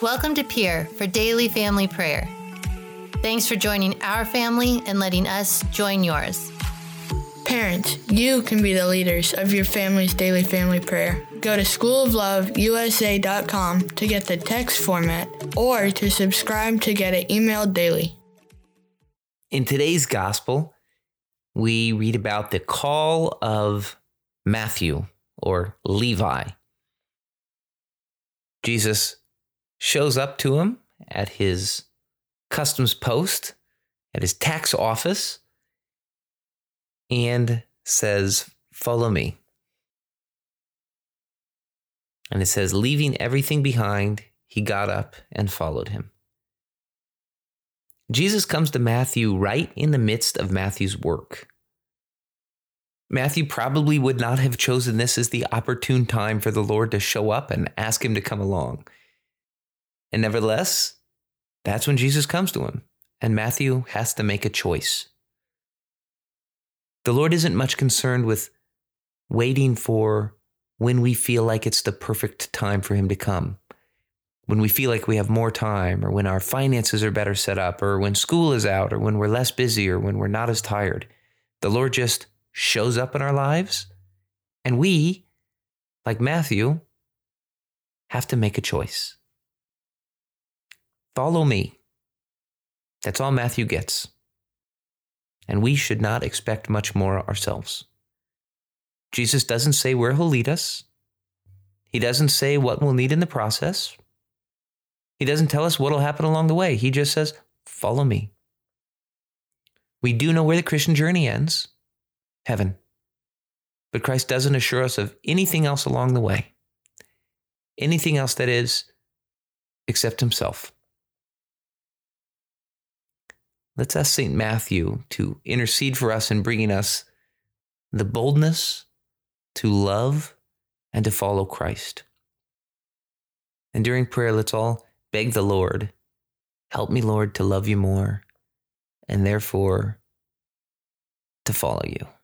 Welcome to Peer for Daily Family Prayer. Thanks for joining our family and letting us join yours. Parents, you can be the leaders of your family's daily family prayer. Go to schoolofloveusa.com to get the text format or to subscribe to get it emailed daily. In today's gospel, we read about the call of Matthew or Levi. Jesus shows up to him at his customs post, at his tax office, and says, Follow me. And it says, leaving everything behind, he got up and followed him. Jesus comes to Matthew right in the midst of Matthew's work. Matthew probably would not have chosen this as the opportune time for the Lord to show up and ask him to come along. And nevertheless, that's when Jesus comes to him, and Matthew has to make a choice. The Lord isn't much concerned with waiting for when we feel like it's the perfect time for Him to come. When we feel like we have more time, or when our finances are better set up, or when school is out, or when we're less busy, or when we're not as tired. The Lord just shows up in our lives, and we, like Matthew, have to make a choice. Follow me. That's all Matthew gets and we should not expect much more ourselves. Jesus doesn't say where he'll lead us. He doesn't say what we'll need in the process. He doesn't tell us what'll happen along the way. He just says, Follow me. We do know where the Christian journey ends heaven. But Christ doesn't assure us of anything else along the way, anything else that is, except Himself. Let's ask St. Matthew to intercede for us in bringing us the boldness to love and to follow Christ. And during prayer, let's all beg the Lord, help me, Lord, to love you more and therefore to follow you.